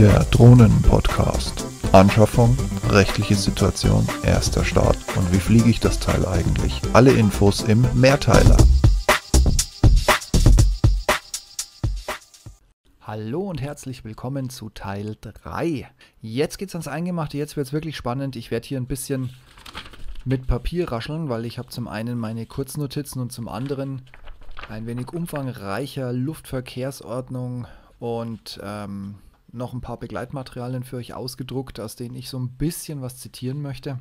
Der Drohnen-Podcast. Anschaffung, rechtliche Situation, erster Start und wie fliege ich das Teil eigentlich? Alle Infos im Mehrteiler. Hallo und herzlich willkommen zu Teil 3. Jetzt geht's ans Eingemachte, jetzt wird's wirklich spannend. Ich werde hier ein bisschen mit Papier rascheln, weil ich habe zum einen meine Kurznotizen und zum anderen ein wenig umfangreicher Luftverkehrsordnung und ähm, noch ein paar Begleitmaterialien für euch ausgedruckt, aus denen ich so ein bisschen was zitieren möchte.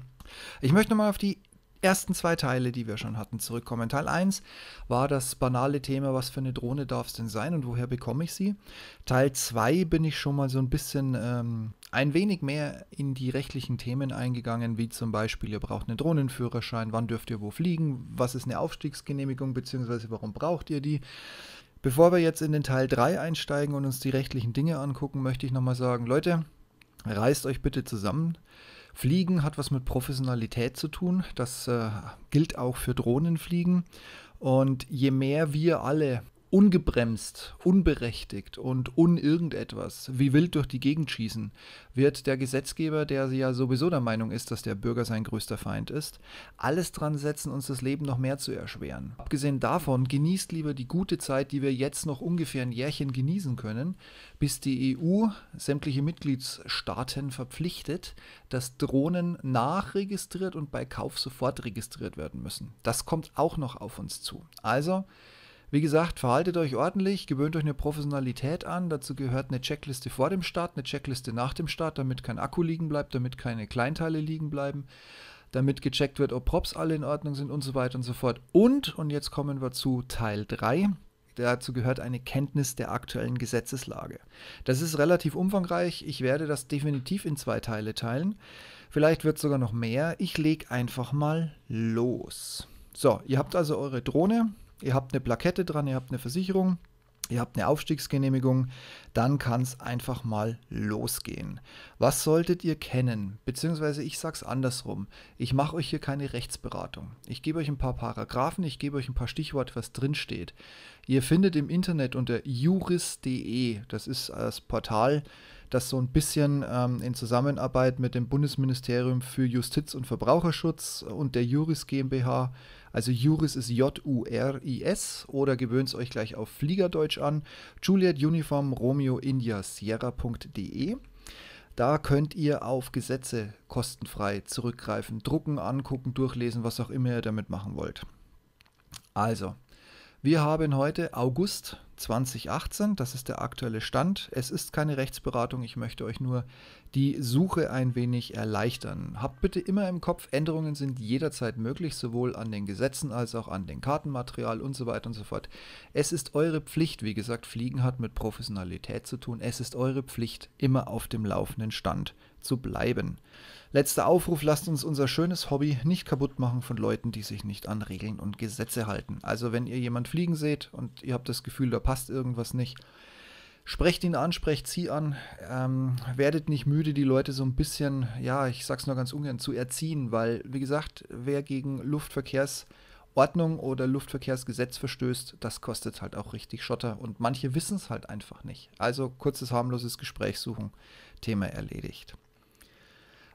Ich möchte nochmal auf die ersten zwei Teile, die wir schon hatten, zurückkommen. Teil 1 war das banale Thema, was für eine Drohne darf es denn sein und woher bekomme ich sie. Teil 2 bin ich schon mal so ein bisschen ähm, ein wenig mehr in die rechtlichen Themen eingegangen, wie zum Beispiel, ihr braucht einen Drohnenführerschein, wann dürft ihr wo fliegen, was ist eine Aufstiegsgenehmigung, beziehungsweise warum braucht ihr die. Bevor wir jetzt in den Teil 3 einsteigen und uns die rechtlichen Dinge angucken, möchte ich nochmal sagen, Leute, reißt euch bitte zusammen. Fliegen hat was mit Professionalität zu tun. Das äh, gilt auch für Drohnenfliegen. Und je mehr wir alle ungebremst, unberechtigt und unirgendetwas wie wild durch die Gegend schießen, wird der Gesetzgeber, der ja sowieso der Meinung ist, dass der Bürger sein größter Feind ist, alles dran setzen, uns das Leben noch mehr zu erschweren. Abgesehen davon, genießt lieber die gute Zeit, die wir jetzt noch ungefähr ein Jährchen genießen können, bis die EU sämtliche Mitgliedstaaten verpflichtet, dass Drohnen nachregistriert und bei Kauf sofort registriert werden müssen. Das kommt auch noch auf uns zu. Also, wie gesagt, verhaltet euch ordentlich, gewöhnt euch eine Professionalität an. Dazu gehört eine Checkliste vor dem Start, eine Checkliste nach dem Start, damit kein Akku liegen bleibt, damit keine Kleinteile liegen bleiben, damit gecheckt wird, ob Props alle in Ordnung sind und so weiter und so fort. Und, und jetzt kommen wir zu Teil 3. Dazu gehört eine Kenntnis der aktuellen Gesetzeslage. Das ist relativ umfangreich. Ich werde das definitiv in zwei Teile teilen. Vielleicht wird es sogar noch mehr. Ich lege einfach mal los. So, ihr habt also eure Drohne, ihr habt eine Plakette dran, ihr habt eine Versicherung, ihr habt eine Aufstiegsgenehmigung, dann kann es einfach mal losgehen. Was solltet ihr kennen? Beziehungsweise ich sage es andersrum. Ich mache euch hier keine Rechtsberatung. Ich gebe euch ein paar Paragraphen, ich gebe euch ein paar Stichworte, was drin steht. Ihr findet im Internet unter juris.de, das ist das Portal, das so ein bisschen ähm, in Zusammenarbeit mit dem Bundesministerium für Justiz und Verbraucherschutz und der Juris GmbH also Juris ist J-U-R-I-S oder gewöhnt euch gleich auf Fliegerdeutsch an. Juliet Uniform Romeo India Sierra.de. Da könnt ihr auf Gesetze kostenfrei zurückgreifen, drucken, angucken, durchlesen, was auch immer ihr damit machen wollt. Also, wir haben heute August 2018, das ist der aktuelle Stand. Es ist keine Rechtsberatung, ich möchte euch nur die Suche ein wenig erleichtern. Habt bitte immer im Kopf, Änderungen sind jederzeit möglich, sowohl an den Gesetzen als auch an den Kartenmaterial und so weiter und so fort. Es ist eure Pflicht, wie gesagt, Fliegen hat mit Professionalität zu tun, es ist eure Pflicht, immer auf dem laufenden Stand zu bleiben. Letzter Aufruf, lasst uns unser schönes Hobby nicht kaputt machen von Leuten, die sich nicht an Regeln und Gesetze halten. Also wenn ihr jemand fliegen seht und ihr habt das Gefühl, da passt irgendwas nicht, sprecht ihn an, sprecht sie an, ähm, werdet nicht müde, die Leute so ein bisschen, ja, ich sag's nur ganz ungern, zu erziehen, weil, wie gesagt, wer gegen Luftverkehrsordnung oder Luftverkehrsgesetz verstößt, das kostet halt auch richtig Schotter und manche wissen es halt einfach nicht. Also kurzes, harmloses Gespräch suchen, Thema erledigt.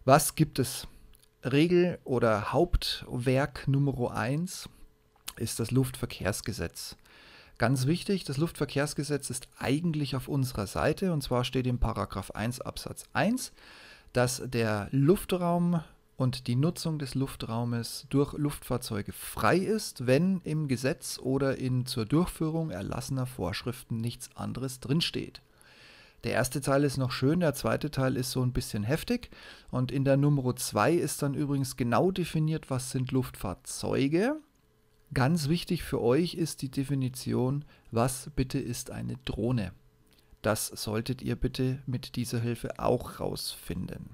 Was gibt es? Regel oder Hauptwerk Nummer 1 ist das Luftverkehrsgesetz. Ganz wichtig, das Luftverkehrsgesetz ist eigentlich auf unserer Seite und zwar steht im Paragraph 1 Absatz 1, dass der Luftraum und die Nutzung des Luftraumes durch Luftfahrzeuge frei ist, wenn im Gesetz oder in zur Durchführung erlassener Vorschriften nichts anderes drinsteht. Der erste Teil ist noch schön, der zweite Teil ist so ein bisschen heftig. Und in der Nummer 2 ist dann übrigens genau definiert, was sind Luftfahrzeuge. Ganz wichtig für euch ist die Definition, was bitte ist eine Drohne. Das solltet ihr bitte mit dieser Hilfe auch rausfinden.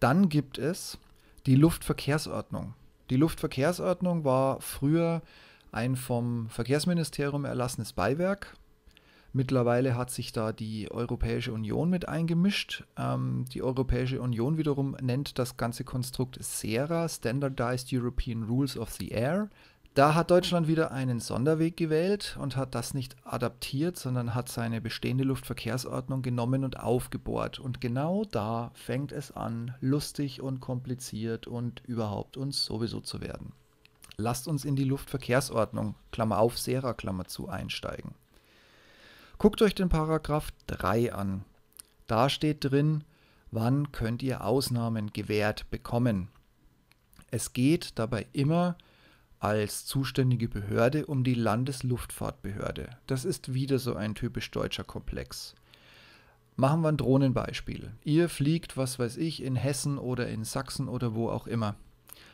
Dann gibt es die Luftverkehrsordnung. Die Luftverkehrsordnung war früher ein vom Verkehrsministerium erlassenes Beiwerk Mittlerweile hat sich da die Europäische Union mit eingemischt. Ähm, die Europäische Union wiederum nennt das ganze Konstrukt SERA, Standardized European Rules of the Air. Da hat Deutschland wieder einen Sonderweg gewählt und hat das nicht adaptiert, sondern hat seine bestehende Luftverkehrsordnung genommen und aufgebohrt. Und genau da fängt es an, lustig und kompliziert und überhaupt uns sowieso zu werden. Lasst uns in die Luftverkehrsordnung, Klammer auf, Sera, Klammer zu, einsteigen. Guckt euch den Paragraph 3 an. Da steht drin, wann könnt ihr Ausnahmen gewährt bekommen. Es geht dabei immer um als zuständige Behörde um die Landesluftfahrtbehörde. Das ist wieder so ein typisch deutscher Komplex. Machen wir ein Drohnenbeispiel. Ihr fliegt, was weiß ich, in Hessen oder in Sachsen oder wo auch immer.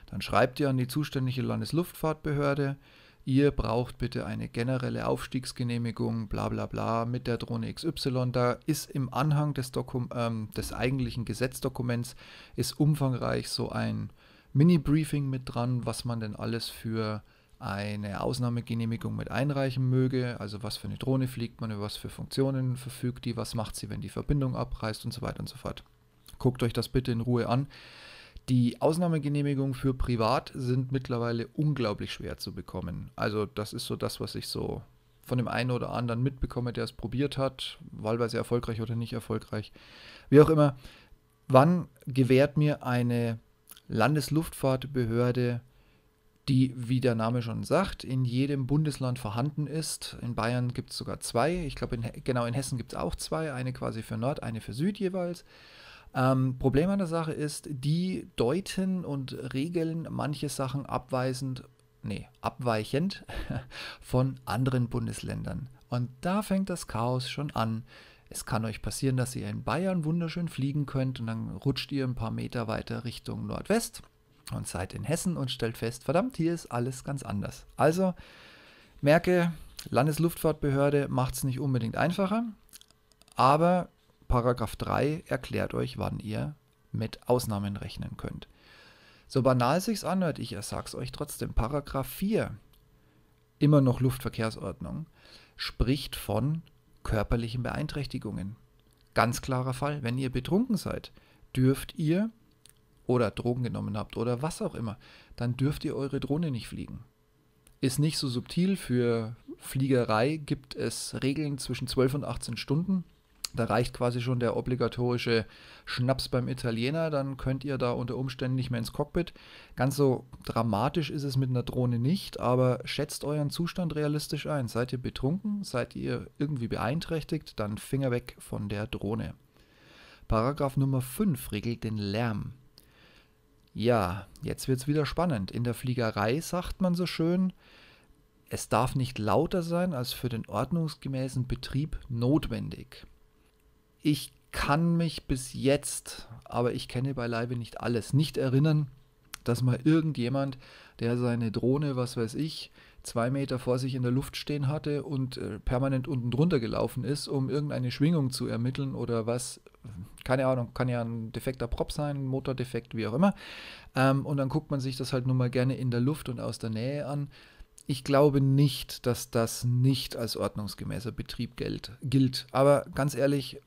Dann schreibt ihr an die zuständige Landesluftfahrtbehörde, ihr braucht bitte eine generelle Aufstiegsgenehmigung, bla bla bla, mit der Drohne XY. Da ist im Anhang des, Dokum ähm, des eigentlichen Gesetzdokuments ist umfangreich so ein Mini-Briefing mit dran, was man denn alles für eine Ausnahmegenehmigung mit einreichen möge, also was für eine Drohne fliegt man, über was für Funktionen verfügt die, was macht sie, wenn die Verbindung abreißt und so weiter und so fort. Guckt euch das bitte in Ruhe an. Die Ausnahmegenehmigungen für privat sind mittlerweile unglaublich schwer zu bekommen. Also das ist so das, was ich so von dem einen oder anderen mitbekomme, der es probiert hat, wahlweise erfolgreich oder nicht erfolgreich. Wie auch immer, wann gewährt mir eine Landesluftfahrtbehörde, die, wie der Name schon sagt, in jedem Bundesland vorhanden ist. In Bayern gibt es sogar zwei. Ich glaube, genau in Hessen gibt es auch zwei. Eine quasi für Nord, eine für Süd jeweils. Ähm, Problem an der Sache ist, die deuten und regeln manche Sachen abweisend, nee, abweichend von anderen Bundesländern. Und da fängt das Chaos schon an. Es kann euch passieren, dass ihr in Bayern wunderschön fliegen könnt und dann rutscht ihr ein paar Meter weiter Richtung Nordwest und seid in Hessen und stellt fest, verdammt, hier ist alles ganz anders. Also merke, Landesluftfahrtbehörde macht es nicht unbedingt einfacher, aber Paragraph 3 erklärt euch, wann ihr mit Ausnahmen rechnen könnt. So banal sich's anhört, ich sag's euch trotzdem, Paragraph 4, immer noch Luftverkehrsordnung, spricht von körperlichen Beeinträchtigungen. Ganz klarer Fall, wenn ihr betrunken seid, dürft ihr oder Drogen genommen habt oder was auch immer, dann dürft ihr eure Drohne nicht fliegen. Ist nicht so subtil, für Fliegerei gibt es Regeln zwischen 12 und 18 Stunden. Da reicht quasi schon der obligatorische Schnaps beim Italiener, dann könnt ihr da unter Umständen nicht mehr ins Cockpit. Ganz so dramatisch ist es mit einer Drohne nicht, aber schätzt euren Zustand realistisch ein. Seid ihr betrunken, seid ihr irgendwie beeinträchtigt, dann Finger weg von der Drohne. Paragraph Nummer 5 regelt den Lärm. Ja, jetzt wird es wieder spannend. In der Fliegerei sagt man so schön, es darf nicht lauter sein als für den ordnungsgemäßen Betrieb notwendig. Ich kann mich bis jetzt, aber ich kenne beileibe nicht alles, nicht erinnern, dass mal irgendjemand, der seine Drohne, was weiß ich, zwei Meter vor sich in der Luft stehen hatte und äh, permanent unten drunter gelaufen ist, um irgendeine Schwingung zu ermitteln oder was, keine Ahnung, kann ja ein defekter Prop sein, Motordefekt, wie auch immer. Ähm, und dann guckt man sich das halt nun mal gerne in der Luft und aus der Nähe an. Ich glaube nicht, dass das nicht als ordnungsgemäßer Betrieb gilt. gilt. Aber ganz ehrlich,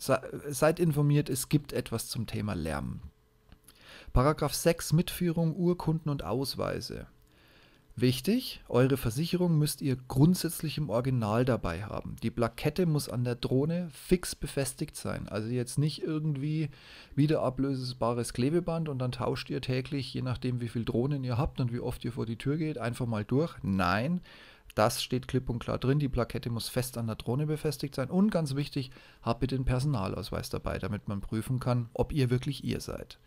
seid informiert, es gibt etwas zum Thema Lärm. Paragraph 6 Mitführung, Urkunden und Ausweise. Wichtig, eure Versicherung müsst ihr grundsätzlich im Original dabei haben. Die Plakette muss an der Drohne fix befestigt sein. Also jetzt nicht irgendwie wiederablösbares Klebeband und dann tauscht ihr täglich, je nachdem wie viele Drohnen ihr habt und wie oft ihr vor die Tür geht, einfach mal durch. Nein, das steht klipp und klar drin. Die Plakette muss fest an der Drohne befestigt sein. Und ganz wichtig, habt bitte den Personalausweis dabei, damit man prüfen kann, ob ihr wirklich ihr seid.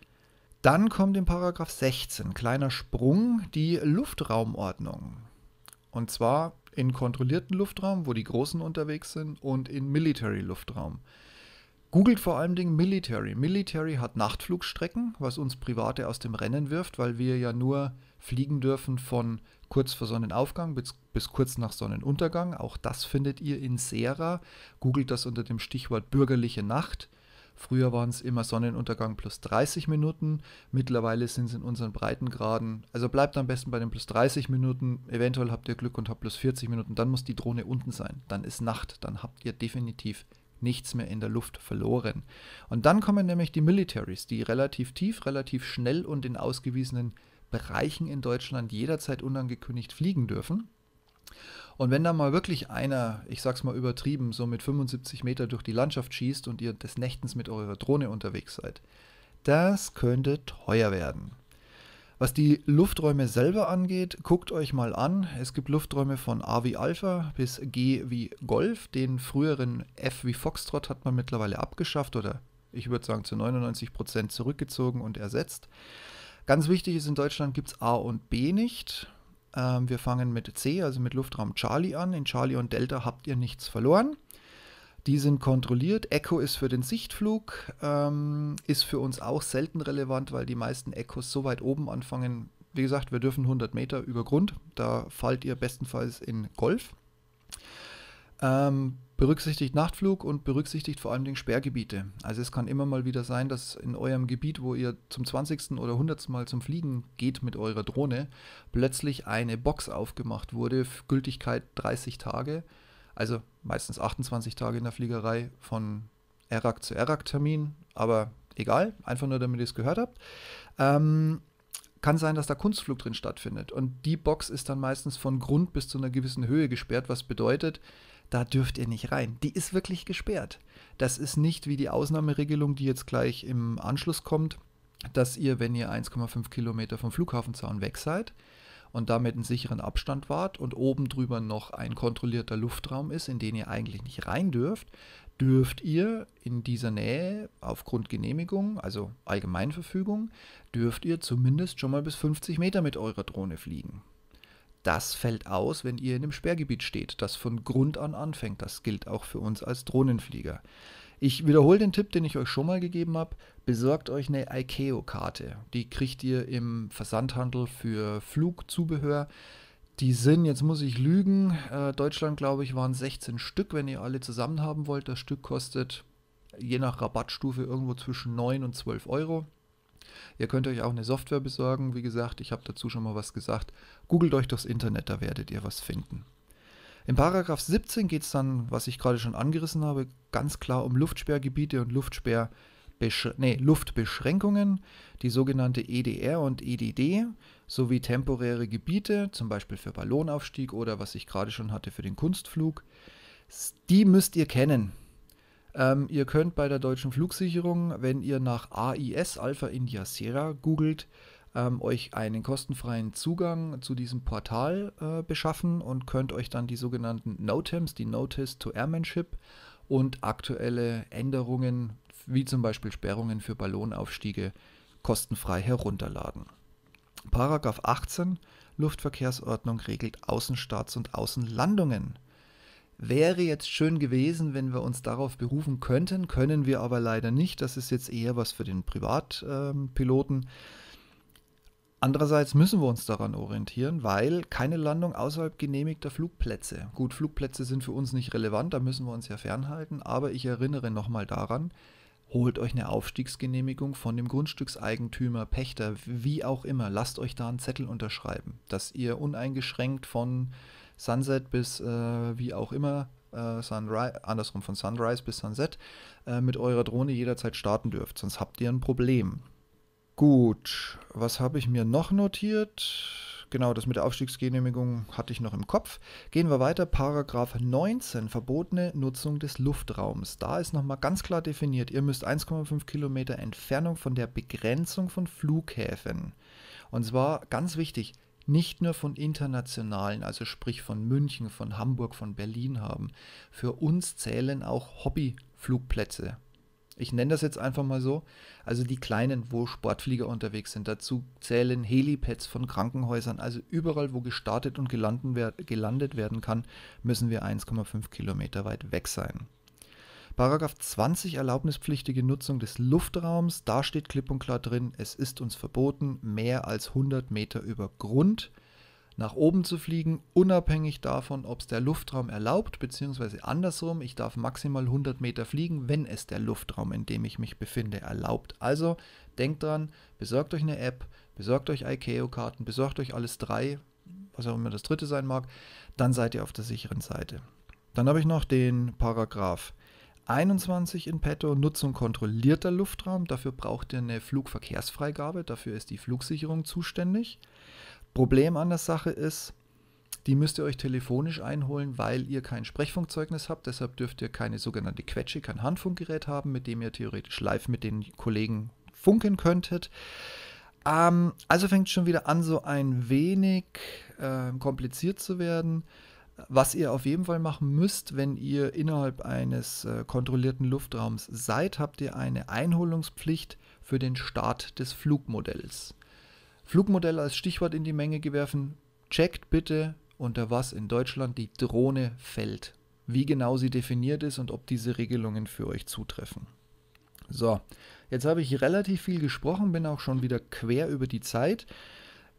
Dann kommt in Paragraph 16, kleiner Sprung, die Luftraumordnung. Und zwar in kontrollierten Luftraum, wo die Großen unterwegs sind, und in Military-Luftraum. Googelt vor allem Dingen Military. Military hat Nachtflugstrecken, was uns Private aus dem Rennen wirft, weil wir ja nur fliegen dürfen von kurz vor Sonnenaufgang bis, bis kurz nach Sonnenuntergang. Auch das findet ihr in Sera. Googelt das unter dem Stichwort bürgerliche Nacht. Früher waren es immer Sonnenuntergang plus 30 Minuten. Mittlerweile sind es in unseren Breitengraden. Also bleibt am besten bei den plus 30 Minuten. Eventuell habt ihr Glück und habt plus 40 Minuten. Dann muss die Drohne unten sein. Dann ist Nacht. Dann habt ihr definitiv nichts mehr in der Luft verloren. Und dann kommen nämlich die Militaries, die relativ tief, relativ schnell und in ausgewiesenen Bereichen in Deutschland jederzeit unangekündigt fliegen dürfen. Und wenn da mal wirklich einer, ich sag's mal übertrieben, so mit 75 Meter durch die Landschaft schießt und ihr des Nächtens mit eurer Drohne unterwegs seid, das könnte teuer werden. Was die Lufträume selber angeht, guckt euch mal an. Es gibt Lufträume von A wie Alpha bis G wie Golf. Den früheren F wie Foxtrot hat man mittlerweile abgeschafft oder ich würde sagen zu 99 Prozent zurückgezogen und ersetzt. Ganz wichtig ist, in Deutschland gibt es A und B nicht. Ähm, wir fangen mit C, also mit Luftraum Charlie an. In Charlie und Delta habt ihr nichts verloren. Die sind kontrolliert. Echo ist für den Sichtflug, ähm, ist für uns auch selten relevant, weil die meisten Echos so weit oben anfangen. Wie gesagt, wir dürfen 100 Meter über Grund. Da fallt ihr bestenfalls in Golf. Ähm, berücksichtigt Nachtflug und berücksichtigt vor allen Dingen Sperrgebiete. Also es kann immer mal wieder sein, dass in eurem Gebiet, wo ihr zum 20. oder 100. Mal zum Fliegen geht mit eurer Drohne, plötzlich eine Box aufgemacht wurde, Gültigkeit 30 Tage, also meistens 28 Tage in der Fliegerei von ERAC zu ERAC-Termin, aber egal, einfach nur damit ihr es gehört habt. Ähm, kann sein, dass da Kunstflug drin stattfindet. Und die Box ist dann meistens von Grund bis zu einer gewissen Höhe gesperrt, was bedeutet, da dürft ihr nicht rein. Die ist wirklich gesperrt. Das ist nicht wie die Ausnahmeregelung, die jetzt gleich im Anschluss kommt, dass ihr, wenn ihr 1,5 Kilometer vom Flughafenzaun weg seid und damit einen sicheren Abstand wart und oben drüber noch ein kontrollierter Luftraum ist, in den ihr eigentlich nicht rein dürft, dürft ihr in dieser Nähe aufgrund Genehmigung, also Allgemeinverfügung, dürft ihr zumindest schon mal bis 50 Meter mit eurer Drohne fliegen. Das fällt aus, wenn ihr in einem Sperrgebiet steht, das von Grund an anfängt. Das gilt auch für uns als Drohnenflieger. Ich wiederhole den Tipp, den ich euch schon mal gegeben habe. Besorgt euch eine ICAO-Karte. Die kriegt ihr im Versandhandel für Flugzubehör. Die sind, jetzt muss ich lügen, äh, Deutschland glaube ich waren 16 Stück, wenn ihr alle zusammen haben wollt. Das Stück kostet je nach Rabattstufe irgendwo zwischen 9 und 12 Euro. Ihr könnt euch auch eine Software besorgen. Wie gesagt, ich habe dazu schon mal was gesagt. Googelt euch durchs Internet, da werdet ihr was finden. Im Paragraph 17 geht es dann, was ich gerade schon angerissen habe, ganz klar um Luftsperrgebiete und Luftsperr nee, Luftbeschränkungen, die sogenannte EDR und EDD, sowie temporäre Gebiete, zum Beispiel für Ballonaufstieg oder was ich gerade schon hatte für den Kunstflug. Die müsst ihr kennen. Ähm, ihr könnt bei der deutschen Flugsicherung, wenn ihr nach AIS Alpha India Sierra googelt, ähm, euch einen kostenfreien Zugang zu diesem Portal äh, beschaffen und könnt euch dann die sogenannten NOTAMs, die Notice to Airmanship und aktuelle Änderungen, wie zum Beispiel Sperrungen für Ballonaufstiege, kostenfrei herunterladen. Paragraph 18 Luftverkehrsordnung regelt Außenstarts und Außenlandungen. Wäre jetzt schön gewesen, wenn wir uns darauf berufen könnten, können wir aber leider nicht. Das ist jetzt eher was für den Privatpiloten. Ähm, Andererseits müssen wir uns daran orientieren, weil keine Landung außerhalb genehmigter Flugplätze. Gut, Flugplätze sind für uns nicht relevant, da müssen wir uns ja fernhalten, aber ich erinnere nochmal daran, holt euch eine Aufstiegsgenehmigung von dem Grundstückseigentümer, Pächter, wie auch immer. Lasst euch da einen Zettel unterschreiben, dass ihr uneingeschränkt von Sunset bis äh, wie auch immer, äh, Sunrise, andersrum von Sunrise bis Sunset, äh, mit eurer Drohne jederzeit starten dürft. Sonst habt ihr ein Problem. Gut, was habe ich mir noch notiert? Genau, das mit der Aufstiegsgenehmigung hatte ich noch im Kopf. Gehen wir weiter. Paragraph 19, verbotene Nutzung des Luftraums. Da ist nochmal ganz klar definiert, ihr müsst 1,5 Kilometer Entfernung von der Begrenzung von Flughäfen. Und zwar ganz wichtig, nicht nur von internationalen, also sprich von München, von Hamburg, von Berlin haben. Für uns zählen auch Hobbyflugplätze. Ich nenne das jetzt einfach mal so. Also die kleinen, wo Sportflieger unterwegs sind. Dazu zählen Helipads von Krankenhäusern. Also überall, wo gestartet und gelandet werden kann, müssen wir 1,5 Kilometer weit weg sein. Paragraph 20 erlaubnispflichtige Nutzung des Luftraums. Da steht klipp und klar drin, es ist uns verboten, mehr als 100 Meter über Grund nach oben zu fliegen, unabhängig davon, ob es der Luftraum erlaubt, beziehungsweise andersrum, ich darf maximal 100 Meter fliegen, wenn es der Luftraum, in dem ich mich befinde, erlaubt. Also denkt dran, besorgt euch eine App, besorgt euch ICAO-Karten, besorgt euch alles drei, was auch immer das dritte sein mag, dann seid ihr auf der sicheren Seite. Dann habe ich noch den Paragraph 21 in petto, Nutzung kontrollierter Luftraum. Dafür braucht ihr eine Flugverkehrsfreigabe, dafür ist die Flugsicherung zuständig. Problem an der Sache ist, die müsst ihr euch telefonisch einholen, weil ihr kein Sprechfunkzeugnis habt. Deshalb dürft ihr keine sogenannte Quetsche, kein Handfunkgerät haben, mit dem ihr theoretisch live mit den Kollegen funken könntet. Ähm, also fängt schon wieder an, so ein wenig äh, kompliziert zu werden. Was ihr auf jeden Fall machen müsst, wenn ihr innerhalb eines äh, kontrollierten Luftraums seid, habt ihr eine Einholungspflicht für den Start des Flugmodells. Flugmodell als Stichwort in die Menge gewerfen. Checkt bitte, unter was in Deutschland die Drohne fällt. Wie genau sie definiert ist und ob diese Regelungen für euch zutreffen. So, jetzt habe ich relativ viel gesprochen, bin auch schon wieder quer über die Zeit.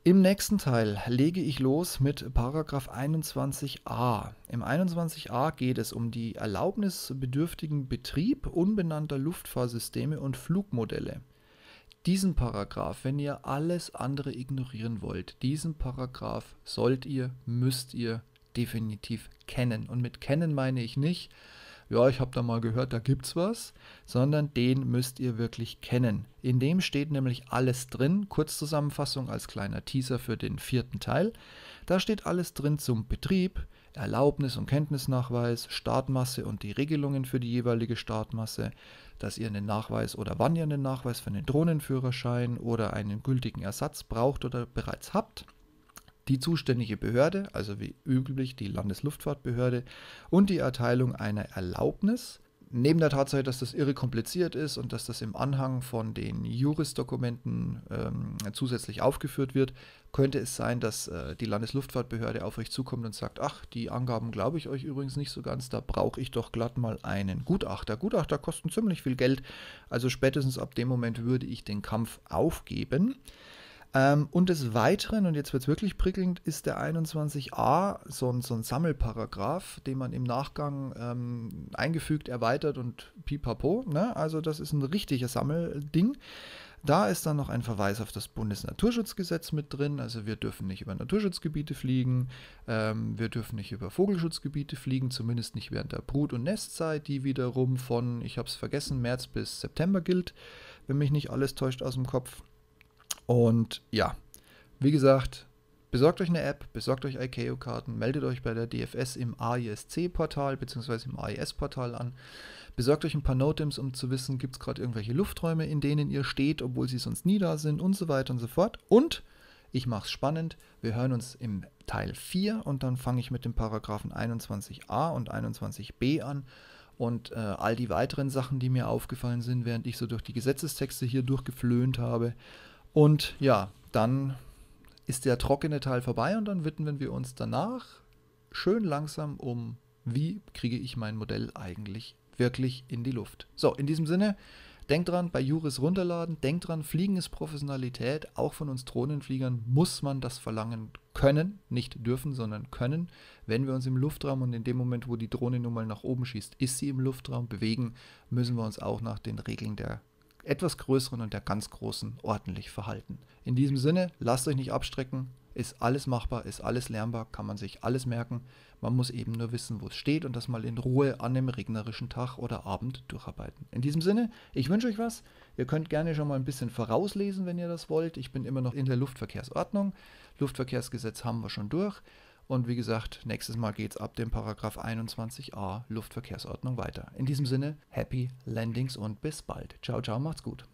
Im nächsten Teil lege ich los mit Paragraph 21a. Im 21a geht es um die erlaubnisbedürftigen Betrieb unbenannter Luftfahrsysteme und Flugmodelle. Diesen Paragraph, wenn ihr alles andere ignorieren wollt, diesen Paragraph sollt ihr, müsst ihr definitiv kennen. Und mit kennen meine ich nicht, ja, ich habe da mal gehört, da gibt's was, sondern den müsst ihr wirklich kennen. In dem steht nämlich alles drin, Kurzzusammenfassung als kleiner Teaser für den vierten Teil. Da steht alles drin zum Betrieb, Erlaubnis und Kenntnisnachweis, Startmasse und die Regelungen für die jeweilige Startmasse, dass ihr einen Nachweis oder wann ihr einen Nachweis für einen Drohnenführerschein oder einen gültigen Ersatz braucht oder bereits habt die zuständige Behörde, also wie üblich die Landesluftfahrtbehörde, und die Erteilung einer Erlaubnis. Neben der Tatsache, dass das irre kompliziert ist und dass das im Anhang von den Jurisdokumenten ähm, zusätzlich aufgeführt wird, könnte es sein, dass äh, die Landesluftfahrtbehörde auf euch zukommt und sagt, ach, die Angaben glaube ich euch übrigens nicht so ganz, da brauche ich doch glatt mal einen Gutachter. Gutachter kosten ziemlich viel Geld, also spätestens ab dem Moment würde ich den Kampf aufgeben. Ähm, und des Weiteren, und jetzt wird es wirklich prickelnd, ist der 21a so ein, so ein Sammelparagraph, den man im Nachgang ähm, eingefügt, erweitert und pipapo. Ne? Also das ist ein richtiger Sammelding. Da ist dann noch ein Verweis auf das Bundesnaturschutzgesetz mit drin. Also wir dürfen nicht über Naturschutzgebiete fliegen, ähm, wir dürfen nicht über Vogelschutzgebiete fliegen, zumindest nicht während der Brut- und Nestzeit, die wiederum von, ich habe es vergessen, März bis September gilt, wenn mich nicht alles täuscht aus dem Kopf. Und ja, wie gesagt, besorgt euch eine App, besorgt euch ICAO-Karten, meldet euch bei der DFS im AISC-Portal bzw. im AIS-Portal an. Besorgt euch ein paar Notems, um zu wissen, gibt es gerade irgendwelche Lufträume, in denen ihr steht, obwohl sie sonst nie da sind und so weiter und so fort. Und ich mache es spannend. Wir hören uns im Teil 4 und dann fange ich mit den Paragraphen 21a und 21b an und äh, all die weiteren Sachen, die mir aufgefallen sind, während ich so durch die Gesetzestexte hier durchgeflönt habe. Und ja, dann ist der trockene Teil vorbei und dann widmen wir uns danach schön langsam um, wie kriege ich mein Modell eigentlich wirklich in die Luft. So, in diesem Sinne, denkt dran, bei Juris runterladen, denkt dran, Fliegen ist Professionalität, auch von uns Drohnenfliegern muss man das verlangen können, nicht dürfen, sondern können. Wenn wir uns im Luftraum und in dem Moment, wo die Drohne nun mal nach oben schießt, ist sie im Luftraum bewegen, müssen wir uns auch nach den Regeln der etwas größeren und der ganz großen ordentlich verhalten. In diesem Sinne, lasst euch nicht abstrecken, ist alles machbar, ist alles lernbar, kann man sich alles merken. Man muss eben nur wissen, wo es steht und das mal in Ruhe an einem regnerischen Tag oder Abend durcharbeiten. In diesem Sinne, ich wünsche euch was. Ihr könnt gerne schon mal ein bisschen vorauslesen, wenn ihr das wollt. Ich bin immer noch in der Luftverkehrsordnung. Luftverkehrsgesetz haben wir schon durch. Und wie gesagt, nächstes Mal geht es ab dem Paragraph 21a Luftverkehrsordnung weiter. In diesem Sinne, happy Landings und bis bald. Ciao, ciao, macht's gut.